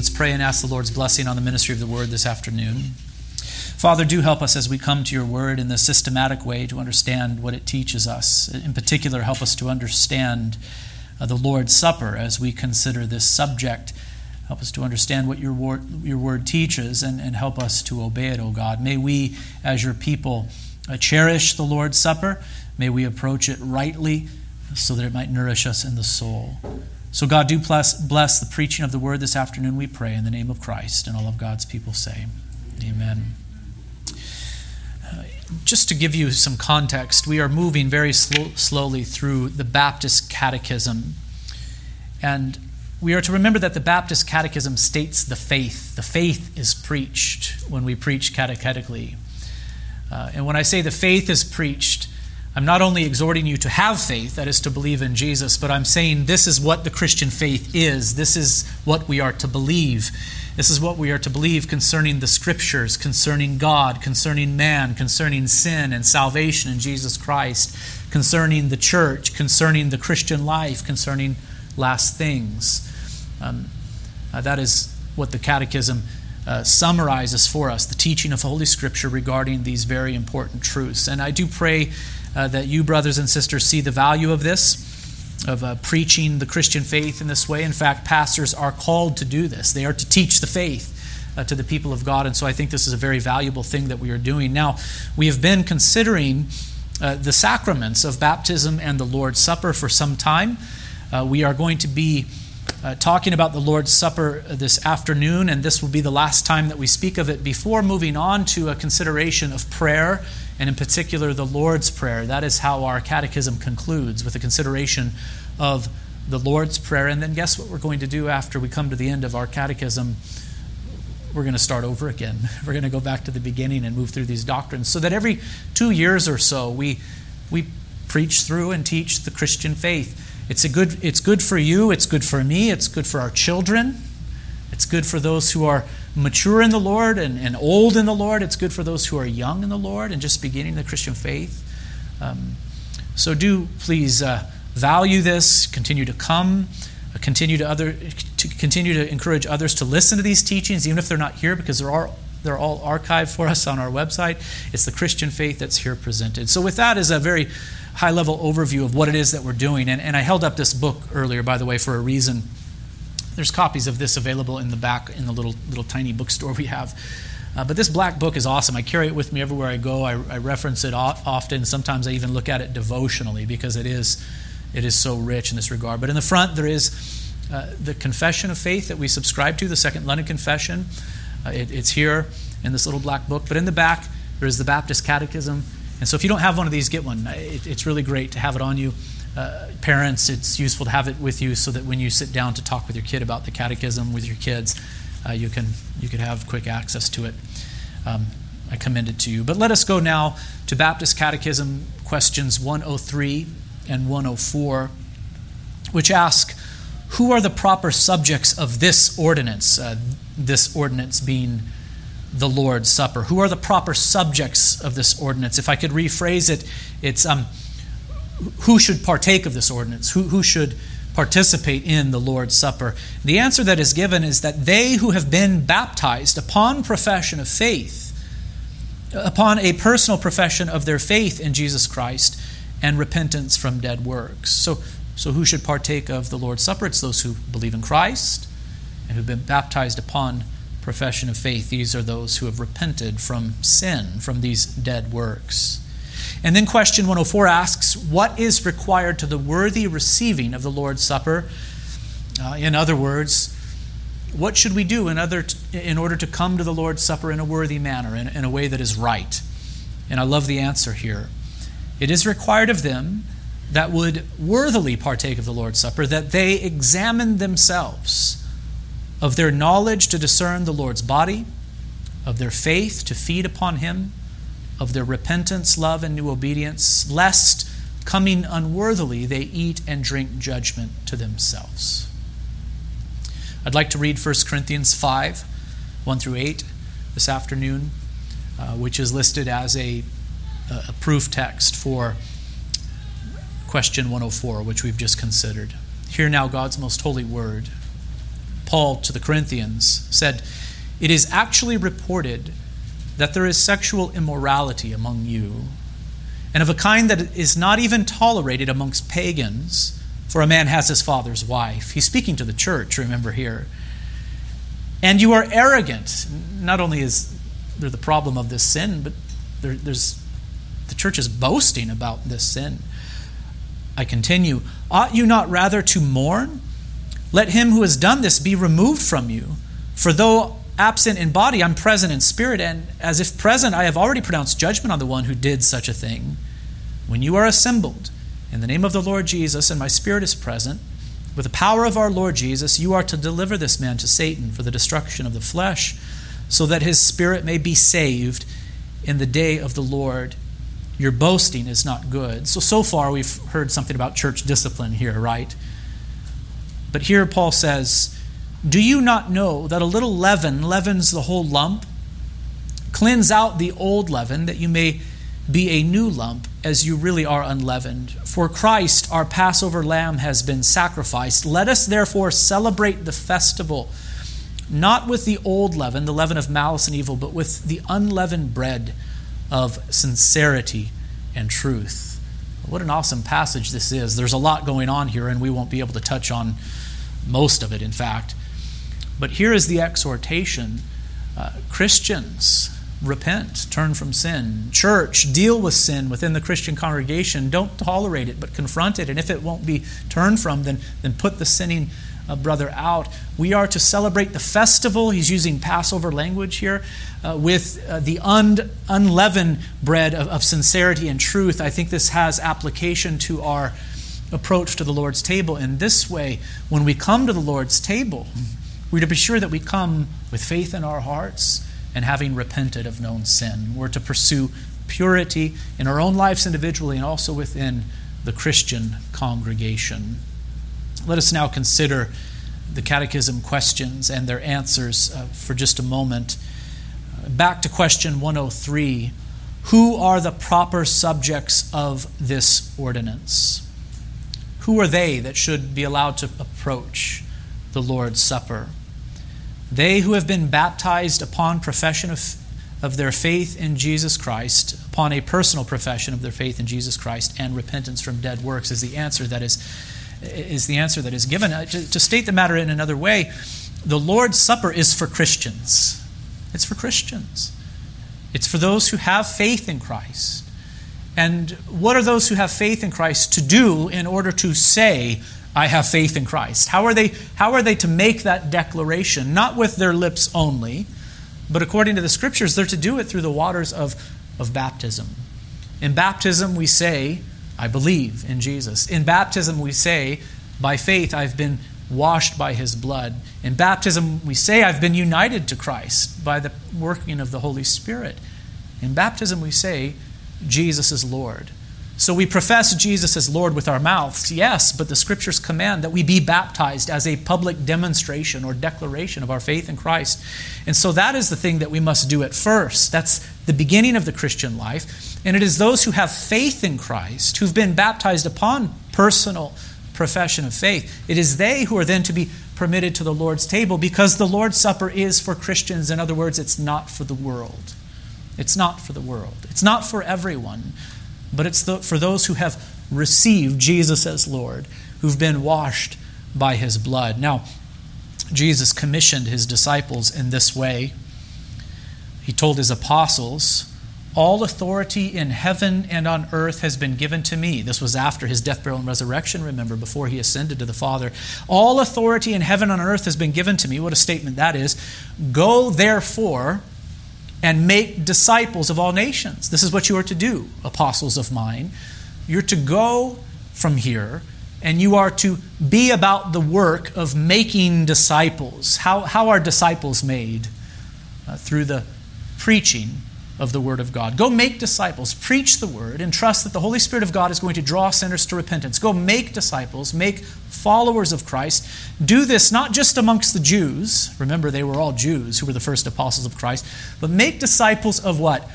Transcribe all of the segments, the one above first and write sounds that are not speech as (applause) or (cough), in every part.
Let's pray and ask the Lord's blessing on the ministry of the word this afternoon. Father, do help us as we come to your word in the systematic way to understand what it teaches us. In particular, help us to understand uh, the Lord's Supper as we consider this subject. Help us to understand what your word, your word teaches and, and help us to obey it, O God. May we, as your people, uh, cherish the Lord's Supper. May we approach it rightly so that it might nourish us in the soul. So, God, do bless, bless the preaching of the word this afternoon, we pray, in the name of Christ. And all of God's people say, Amen. Uh, just to give you some context, we are moving very slow, slowly through the Baptist Catechism. And we are to remember that the Baptist Catechism states the faith. The faith is preached when we preach catechetically. Uh, and when I say the faith is preached, I'm not only exhorting you to have faith, that is to believe in Jesus, but I'm saying this is what the Christian faith is. This is what we are to believe. This is what we are to believe concerning the Scriptures, concerning God, concerning man, concerning sin and salvation in Jesus Christ, concerning the church, concerning the Christian life, concerning last things. Um, uh, that is what the Catechism uh, summarizes for us the teaching of Holy Scripture regarding these very important truths. And I do pray uh, that you, brothers and sisters, see the value of this, of uh, preaching the Christian faith in this way. In fact, pastors are called to do this, they are to teach the faith. Uh, to the people of God, and so I think this is a very valuable thing that we are doing. Now, we have been considering uh, the sacraments of baptism and the Lord's Supper for some time. Uh, we are going to be uh, talking about the Lord's Supper this afternoon, and this will be the last time that we speak of it before moving on to a consideration of prayer and in particular the Lord's Prayer. That is how our catechism concludes with a consideration of the Lord's Prayer. And then guess what we're going to do after we come to the end of our catechism? We're going to start over again. (laughs) We're going to go back to the beginning and move through these doctrines so that every two years or so we, we preach through and teach the Christian faith. It's, a good, it's good for you, it's good for me, it's good for our children, it's good for those who are mature in the Lord and, and old in the Lord. It's good for those who are young in the Lord and just beginning the Christian faith. Um, so do please uh, value this, continue to come, uh, continue to other to continue to encourage others to listen to these teachings, even if they're not here, because they're all they're all archived for us on our website. It's the Christian faith that's here presented. So with that is a very high level overview of what it is that we're doing. And, and I held up this book earlier, by the way, for a reason. There's copies of this available in the back in the little little tiny bookstore we have. Uh, but this black book is awesome. I carry it with me everywhere I go. I, I reference it often. Sometimes I even look at it devotionally because it is it is so rich in this regard. But in the front there is uh, the confession of faith that we subscribe to, the Second London Confession. Uh, it, it's here in this little black book. But in the back there is the Baptist Catechism. And so if you don't have one of these, get one. It, it's really great to have it on you uh, parents, it's useful to have it with you so that when you sit down to talk with your kid about the catechism with your kids, uh, you can you can have quick access to it. Um, I commend it to you. But let us go now to Baptist Catechism questions 103 and 104, which ask, "Who are the proper subjects of this ordinance?" Uh, this ordinance being the Lord's Supper. Who are the proper subjects of this ordinance? If I could rephrase it, it's um, who should partake of this ordinance? Who, who should participate in the Lord's Supper? The answer that is given is that they who have been baptized upon profession of faith, upon a personal profession of their faith in Jesus Christ and repentance from dead works. So, so who should partake of the Lord's Supper? It's those who believe in Christ and who've been baptized upon profession of faith. These are those who have repented from sin, from these dead works. And then question 104 asks, What is required to the worthy receiving of the Lord's Supper? Uh, in other words, what should we do in, other t- in order to come to the Lord's Supper in a worthy manner, in, in a way that is right? And I love the answer here. It is required of them that would worthily partake of the Lord's Supper that they examine themselves of their knowledge to discern the Lord's body, of their faith to feed upon Him, of their repentance, love, and new obedience, lest, coming unworthily, they eat and drink judgment to themselves. I'd like to read 1 Corinthians 5 1 through 8 this afternoon, uh, which is listed as a, a proof text for question 104, which we've just considered. Hear now God's most holy word. Paul to the Corinthians, said, It is actually reported that there is sexual immorality among you, and of a kind that is not even tolerated amongst pagans, for a man has his father's wife. He's speaking to the church, remember here. And you are arrogant. Not only is there the problem of this sin, but there, there's the church is boasting about this sin. I continue, ought you not rather to mourn? Let him who has done this be removed from you. For though absent in body, I'm present in spirit, and as if present, I have already pronounced judgment on the one who did such a thing. When you are assembled in the name of the Lord Jesus, and my spirit is present, with the power of our Lord Jesus, you are to deliver this man to Satan for the destruction of the flesh, so that his spirit may be saved in the day of the Lord. Your boasting is not good. So, so far, we've heard something about church discipline here, right? But here Paul says, Do you not know that a little leaven leavens the whole lump? Cleanse out the old leaven, that you may be a new lump, as you really are unleavened. For Christ, our Passover lamb, has been sacrificed. Let us therefore celebrate the festival, not with the old leaven, the leaven of malice and evil, but with the unleavened bread of sincerity and truth. What an awesome passage this is. There's a lot going on here, and we won't be able to touch on most of it, in fact. But here is the exhortation uh, Christians, repent, turn from sin. Church, deal with sin within the Christian congregation. Don't tolerate it, but confront it. And if it won't be turned from, then, then put the sinning uh, brother out. We are to celebrate the festival. He's using Passover language here uh, with uh, the un- unleavened bread of, of sincerity and truth. I think this has application to our approach to the Lord's table in this way. When we come to the Lord's table, we're to be sure that we come with faith in our hearts and having repented of known sin. We're to pursue purity in our own lives individually and also within the Christian congregation. Let us now consider the catechism questions and their answers uh, for just a moment. Uh, back to question 103 Who are the proper subjects of this ordinance? Who are they that should be allowed to approach the Lord's Supper? They who have been baptized upon profession of, of their faith in Jesus Christ, upon a personal profession of their faith in Jesus Christ, and repentance from dead works is the answer that is is the answer that is given. Uh, to, to state the matter in another way, the Lord's Supper is for Christians. It's for Christians. It's for those who have faith in Christ. And what are those who have faith in Christ to do in order to say, I have faith in Christ? How are they, how are they to make that declaration? Not with their lips only, but according to the scriptures, they're to do it through the waters of, of baptism. In baptism, we say, I believe in Jesus. In baptism, we say, by faith, I've been washed by his blood. In baptism, we say, I've been united to Christ by the working of the Holy Spirit. In baptism, we say, Jesus is Lord. So we profess Jesus as Lord with our mouths, yes, but the scriptures command that we be baptized as a public demonstration or declaration of our faith in Christ. And so that is the thing that we must do at first. That's the beginning of the Christian life. And it is those who have faith in Christ, who've been baptized upon personal profession of faith, it is they who are then to be permitted to the Lord's table because the Lord's Supper is for Christians. In other words, it's not for the world. It's not for the world. It's not for everyone but it's the, for those who have received Jesus as Lord, who've been washed by his blood. Now, Jesus commissioned his disciples in this way. He told his apostles, All authority in heaven and on earth has been given to me. This was after his death, burial, and resurrection, remember, before he ascended to the Father. All authority in heaven and on earth has been given to me. What a statement that is. Go therefore and make disciples of all nations. This is what you are to do, apostles of mine. You're to go from here and you are to be about the work of making disciples. How, how are disciples made? Uh, through the preaching of the Word of God. Go make disciples, preach the Word, and trust that the Holy Spirit of God is going to draw sinners to repentance. Go make disciples, make followers of Christ. Do this not just amongst the Jews, remember they were all Jews who were the first apostles of Christ, but make disciples of what?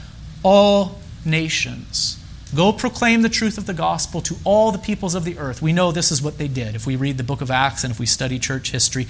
All nations. Go proclaim the truth of the gospel to all the peoples of the earth. We know this is what they did. If we read the book of Acts and if we study church history,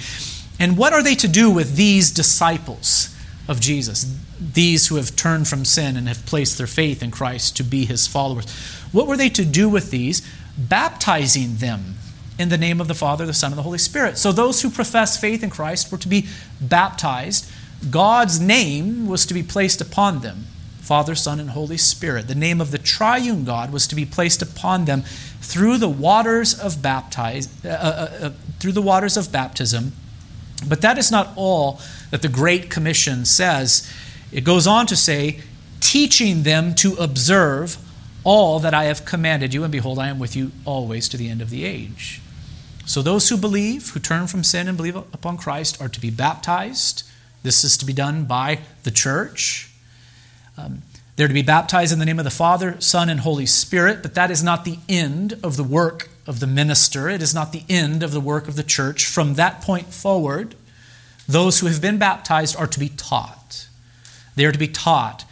And what are they to do with these disciples of Jesus, these who have turned from sin and have placed their faith in Christ to be his followers? What were they to do with these? Baptizing them in the name of the Father, the Son, and the Holy Spirit. So those who profess faith in Christ were to be baptized. God's name was to be placed upon them Father, Son, and Holy Spirit. The name of the triune God was to be placed upon them through the waters of baptize, uh, uh, uh, through the waters of baptism. But that is not all that the Great Commission says. It goes on to say, teaching them to observe all that I have commanded you, and behold, I am with you always to the end of the age. So those who believe, who turn from sin and believe upon Christ, are to be baptized. This is to be done by the church. Um, they're to be baptized in the name of the Father, Son, and Holy Spirit, but that is not the end of the work of the minister. It is not the end of the work of the church. From that point forward, those who have been baptized are to be taught. They are to be taught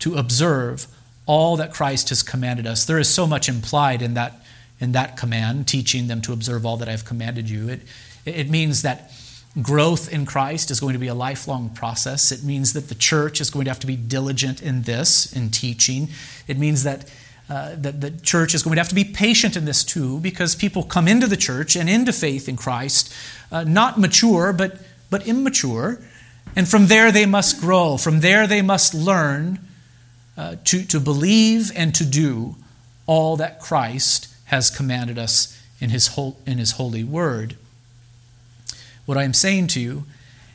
to observe all that Christ has commanded us. There is so much implied in that, in that command, teaching them to observe all that I have commanded you. It, it means that growth in Christ is going to be a lifelong process. It means that the church is going to have to be diligent in this, in teaching. It means that, uh, that the church is going to have to be patient in this too, because people come into the church and into faith in Christ, uh, not mature, but, but immature. And from there they must grow. From there they must learn uh, to, to believe and to do all that Christ has commanded us in his, in his holy word. What I am saying to you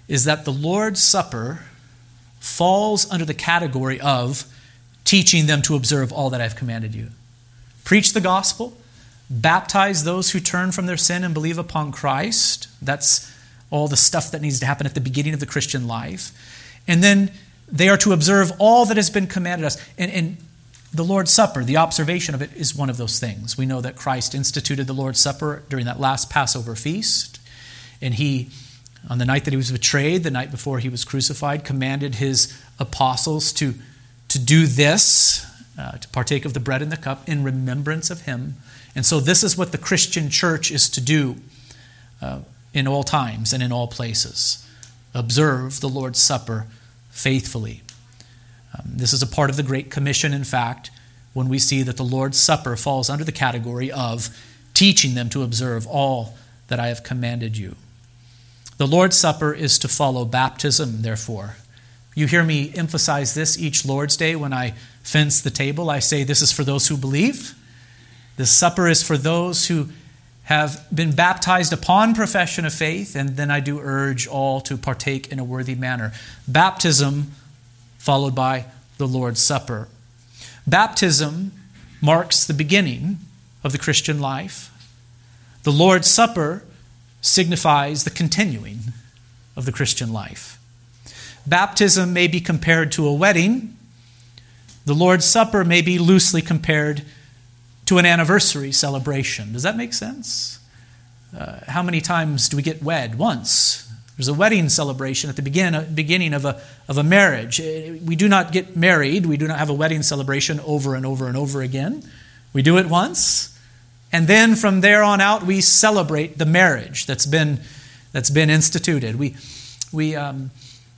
is that the Lord's Supper falls under the category of teaching them to observe all that I've commanded you. Preach the gospel, baptize those who turn from their sin and believe upon Christ. That's all the stuff that needs to happen at the beginning of the Christian life. And then they are to observe all that has been commanded us. And, and the Lord's Supper, the observation of it, is one of those things. We know that Christ instituted the Lord's Supper during that last Passover feast. And he, on the night that he was betrayed, the night before he was crucified, commanded his apostles to, to do this, uh, to partake of the bread and the cup in remembrance of him. And so, this is what the Christian church is to do uh, in all times and in all places observe the Lord's Supper faithfully. Um, this is a part of the Great Commission, in fact, when we see that the Lord's Supper falls under the category of teaching them to observe all that I have commanded you. The Lord's Supper is to follow baptism, therefore. You hear me emphasize this each Lord's Day when I fence the table. I say this is for those who believe. The supper is for those who have been baptized upon profession of faith, and then I do urge all to partake in a worthy manner. Baptism followed by the Lord's Supper. Baptism marks the beginning of the Christian life. The Lord's Supper signifies the continuing of the Christian life. Baptism may be compared to a wedding. The Lord's Supper may be loosely compared to an anniversary celebration. Does that make sense? Uh, how many times do we get wed? Once. There's a wedding celebration at the begin, beginning of a, of a marriage. Uh, we do not get married, we do not have a wedding celebration over and over and over again. We do it once, and then from there on out, we celebrate the marriage that's been, that's been instituted. We, we um,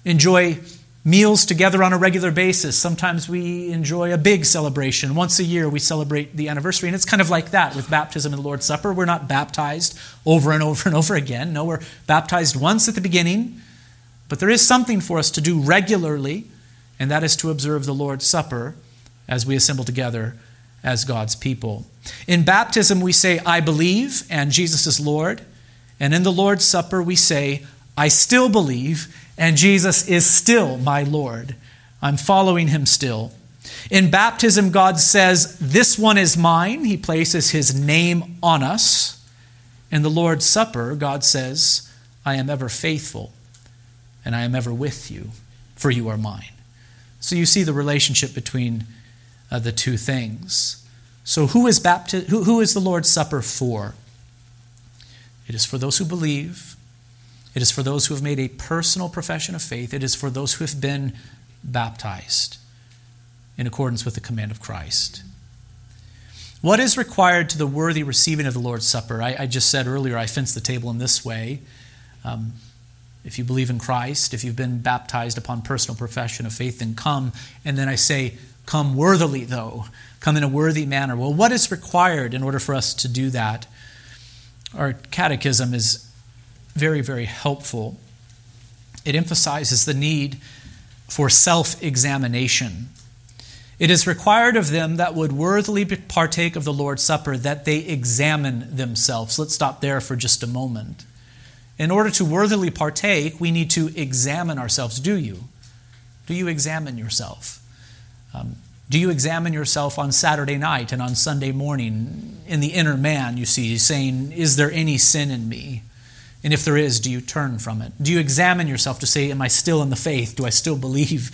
enjoy meals together on a regular basis. Sometimes we enjoy a big celebration. Once a year, we celebrate the anniversary. And it's kind of like that with baptism and the Lord's Supper. We're not baptized over and over and over again. No, we're baptized once at the beginning. But there is something for us to do regularly, and that is to observe the Lord's Supper as we assemble together as God's people. In baptism, we say, I believe, and Jesus is Lord. And in the Lord's Supper, we say, I still believe, and Jesus is still my Lord. I'm following him still. In baptism, God says, This one is mine. He places his name on us. In the Lord's Supper, God says, I am ever faithful, and I am ever with you, for you are mine. So you see the relationship between uh, the two things. So, who is, bapti- who, who is the Lord's Supper for? It is for those who believe. It is for those who have made a personal profession of faith. It is for those who have been baptized in accordance with the command of Christ. What is required to the worthy receiving of the Lord's Supper? I, I just said earlier, I fenced the table in this way. Um, If you believe in Christ, if you've been baptized upon personal profession of faith, then come. And then I say, come worthily, though. Come in a worthy manner. Well, what is required in order for us to do that? Our catechism is very, very helpful. It emphasizes the need for self examination. It is required of them that would worthily partake of the Lord's Supper that they examine themselves. Let's stop there for just a moment. In order to worthily partake, we need to examine ourselves. Do you? Do you examine yourself? Um, do you examine yourself on Saturday night and on Sunday morning in the inner man, you see, saying, Is there any sin in me? And if there is, do you turn from it? Do you examine yourself to say, Am I still in the faith? Do I still believe?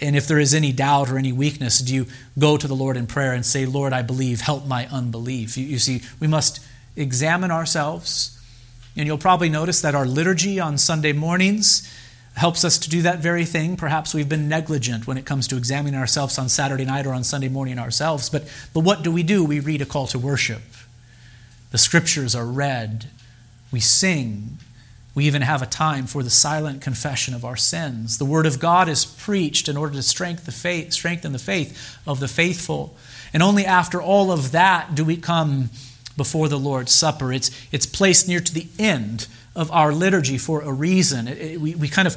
And if there is any doubt or any weakness, do you go to the Lord in prayer and say, Lord, I believe, help my unbelief? You, you see, we must examine ourselves. And you'll probably notice that our liturgy on Sunday mornings helps us to do that very thing. Perhaps we've been negligent when it comes to examining ourselves on Saturday night or on Sunday morning ourselves. But, but what do we do? We read a call to worship. The scriptures are read. We sing. We even have a time for the silent confession of our sins. The Word of God is preached in order to strengthen the faith, of the faithful. And only after all of that do we come before the Lord's Supper. It's, it's placed near to the end of our liturgy for a reason. It, it, we, we kind of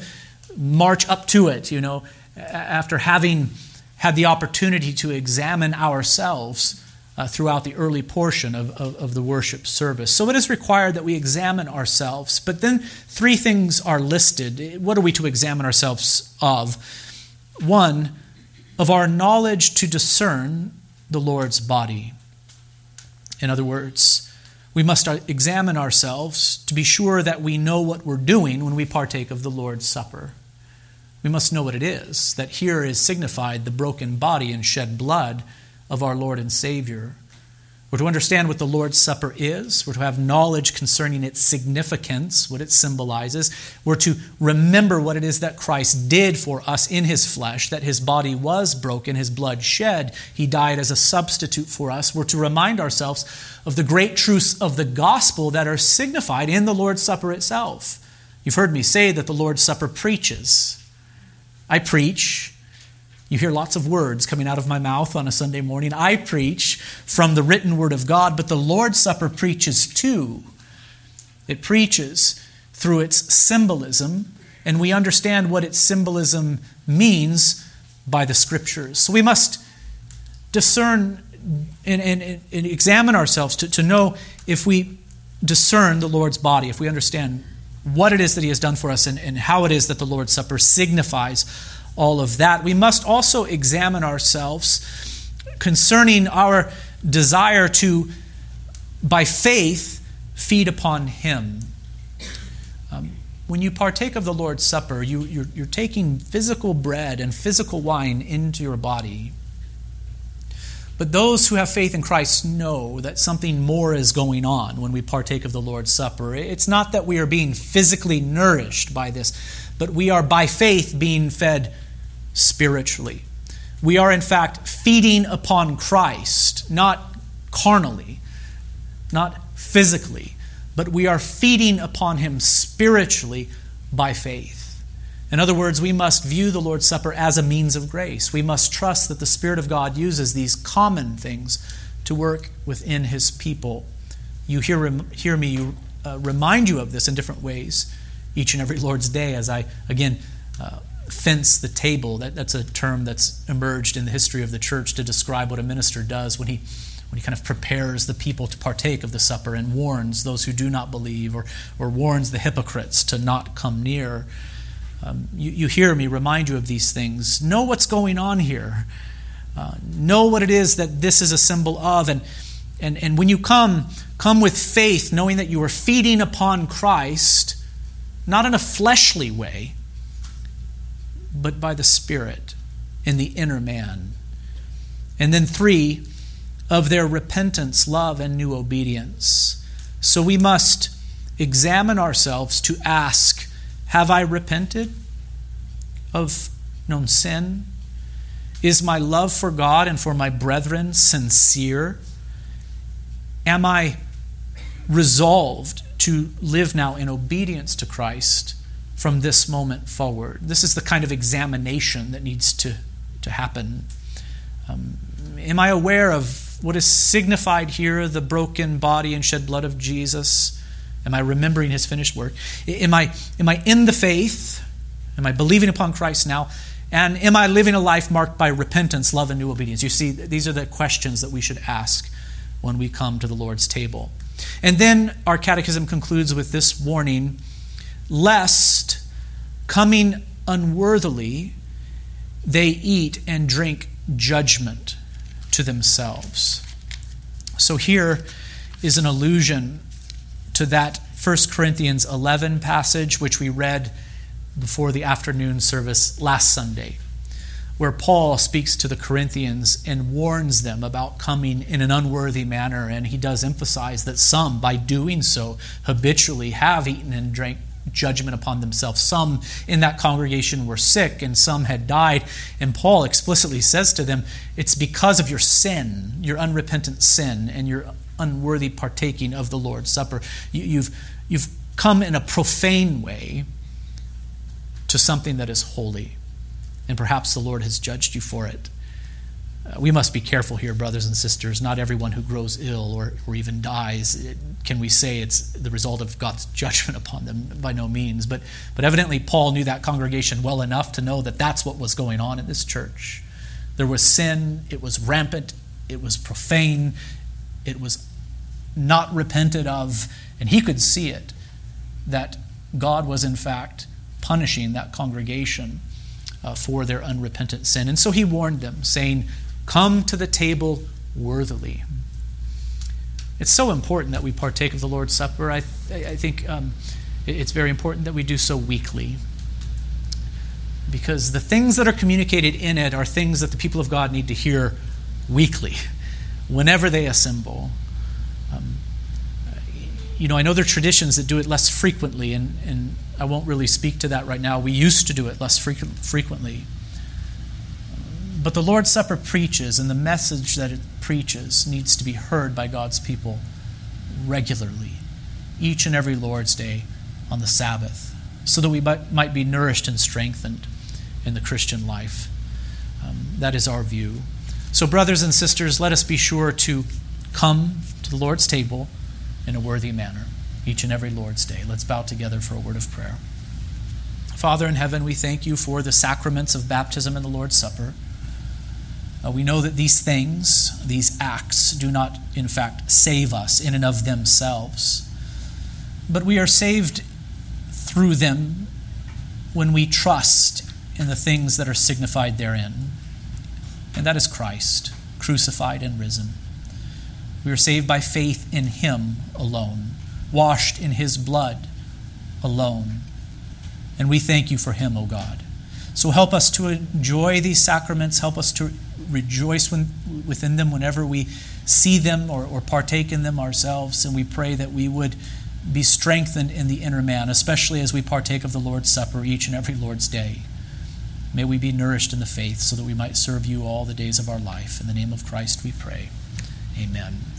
march up to it, you know, after having had the opportunity to examine ourselves uh, throughout the early portion of, of, of, the worship service. So it is required that we examine ourselves. But then three things are listed. What are we to examine ourselves of? One, of our knowledge to discern the Lord's body. In other words, we must examine ourselves to be sure that we know what we're doing when we partake of the Lord's Supper. We must know what it is, that here is signified the broken body and shed blood of our Lord and Savior. We're to understand what the Lord's Supper is. We're to have knowledge concerning its significance, what it symbolizes. We're to remember what it is that Christ did for us in his flesh, that his body was broken, his blood shed. He died as a substitute for us. We're to remind ourselves of the great truths of the gospel that are signified in the Lord's Supper itself. You've heard me say that the Lord's Supper preaches. I preach you hear lots of words coming out of my mouth on a Sunday morning. I preach from the written word of God, but the Lord's Supper preaches too. It preaches through its symbolism, and we understand what its symbolism means by the scriptures. So we must discern and, and, and examine ourselves to, to know if we discern the Lord's body, if we understand what it is that He has done for us and, and how it is that the Lord's Supper signifies all of that. We must also examine ourselves concerning our desire to, by faith, feed upon Him. Um, when you partake of the Lord's Supper, you, you're, you're taking physical bread and physical wine into your body. But those who have faith in Christ know that something more is going on when we partake of the Lord's Supper. It's not that we are being physically nourished by this, but we are by faith being fed spiritually. We are, in fact, feeding upon Christ, not carnally, not physically, but we are feeding upon Him spiritually by faith. In other words, we must view the Lord's Supper as a means of grace. We must trust that the Spirit of God uses these common things to work within His people. You hear, hear me uh, remind you of this in different ways each and every Lord's Day as I, again, uh, fence the table. That, that's a term that's emerged in the history of the church to describe what a minister does when he, when he kind of prepares the people to partake of the supper and warns those who do not believe or, or warns the hypocrites to not come near. Um, you, you hear me remind you of these things. Know what's going on here. Uh, know what it is that this is a symbol of. And, and, and when you come, come with faith, knowing that you are feeding upon Christ, not in a fleshly way, but by the Spirit in the inner man. And then three, of their repentance, love, and new obedience. So we must examine ourselves to ask Have I repented of known sin? Is my love for God and for my brethren sincere? Am I resolved to live now in obedience to Christ from this moment forward. This is the kind of examination that needs to, to happen. Um, am I aware of what is signified here, the broken body and shed blood of Jesus? Am I remembering his finished work? Am I, am I in the faith? Am I believing upon Christ now? And am I living a life marked by repentance, love, and new obedience? You see, these are the questions that we should ask when we come to the Lord's table. And then our catechism concludes with this warning lest coming unworthily they eat and drink judgment to themselves. So here is an allusion to that 1 Corinthians 11 passage, which we read before the afternoon service last Sunday, where Paul speaks to the Corinthians and warns them about coming in an unworthy manner. And he does emphasize that some, by doing so, habitually have eaten and drank judgment upon themselves. Some in that congregation were sick and some had died. And Paul explicitly says to them, It's because of your sin, your unrepentant sin, and your unworthy partaking of the Lord's Supper. You, have you've come in a profane way to something that is holy. And perhaps the Lord has judged you for it. Uh, we must be careful here, brothers and sisters. Not everyone who grows ill or, or even dies it, can we say it's the result of God's (laughs) judgment upon them. By no means. But, but evidently, Paul knew that congregation well enough to know that that's what was going on in this church. There was sin, it was rampant, it was profane, it was not repented of, and he could see it that God was, in fact, punishing that congregation uh, for their unrepentant sin. And so he warned them, saying, Come to the table worthily. It's so important that we partake of the Lord's Supper. I, th- I think um, it's very important that we do so weekly. Because the things that are communicated in it are things that the people of God need to hear weekly, whenever they assemble. Um, you know, I know there are traditions that do it less frequently, and, and I won't really speak to that right now. We used to do it less frequently. But the Lord's Supper preaches, and the message that it preaches needs to be heard by God's people regularly, each and every Lord's Day on the Sabbath, so that we might be nourished and strengthened in the Christian life. Um, that is our view. So, brothers and sisters, let us be sure to come to the Lord's table in a worthy manner each and every Lord's Day. Let's bow together for a word of prayer. Father in heaven, we thank you for the sacraments of baptism and the Lord's Supper. Uh, we know that these things, these acts, do not, in fact, save us in and of themselves. But we are saved through them when we trust in the things that are signified therein. And that is Christ, crucified and risen. We are saved by faith in Him alone washed in his blood alone. And we thank you for him, O God. So help us to enjoy these sacraments. Help us to rejoice when, within them whenever we see them or, or partake in them ourselves. And we pray that we would be strengthened in the inner man, especially as we partake of the Lord's Supper each and every Lord's day. May we be nourished in the faith so that we might serve you all the days of our life. In the name of Christ we pray. Amen.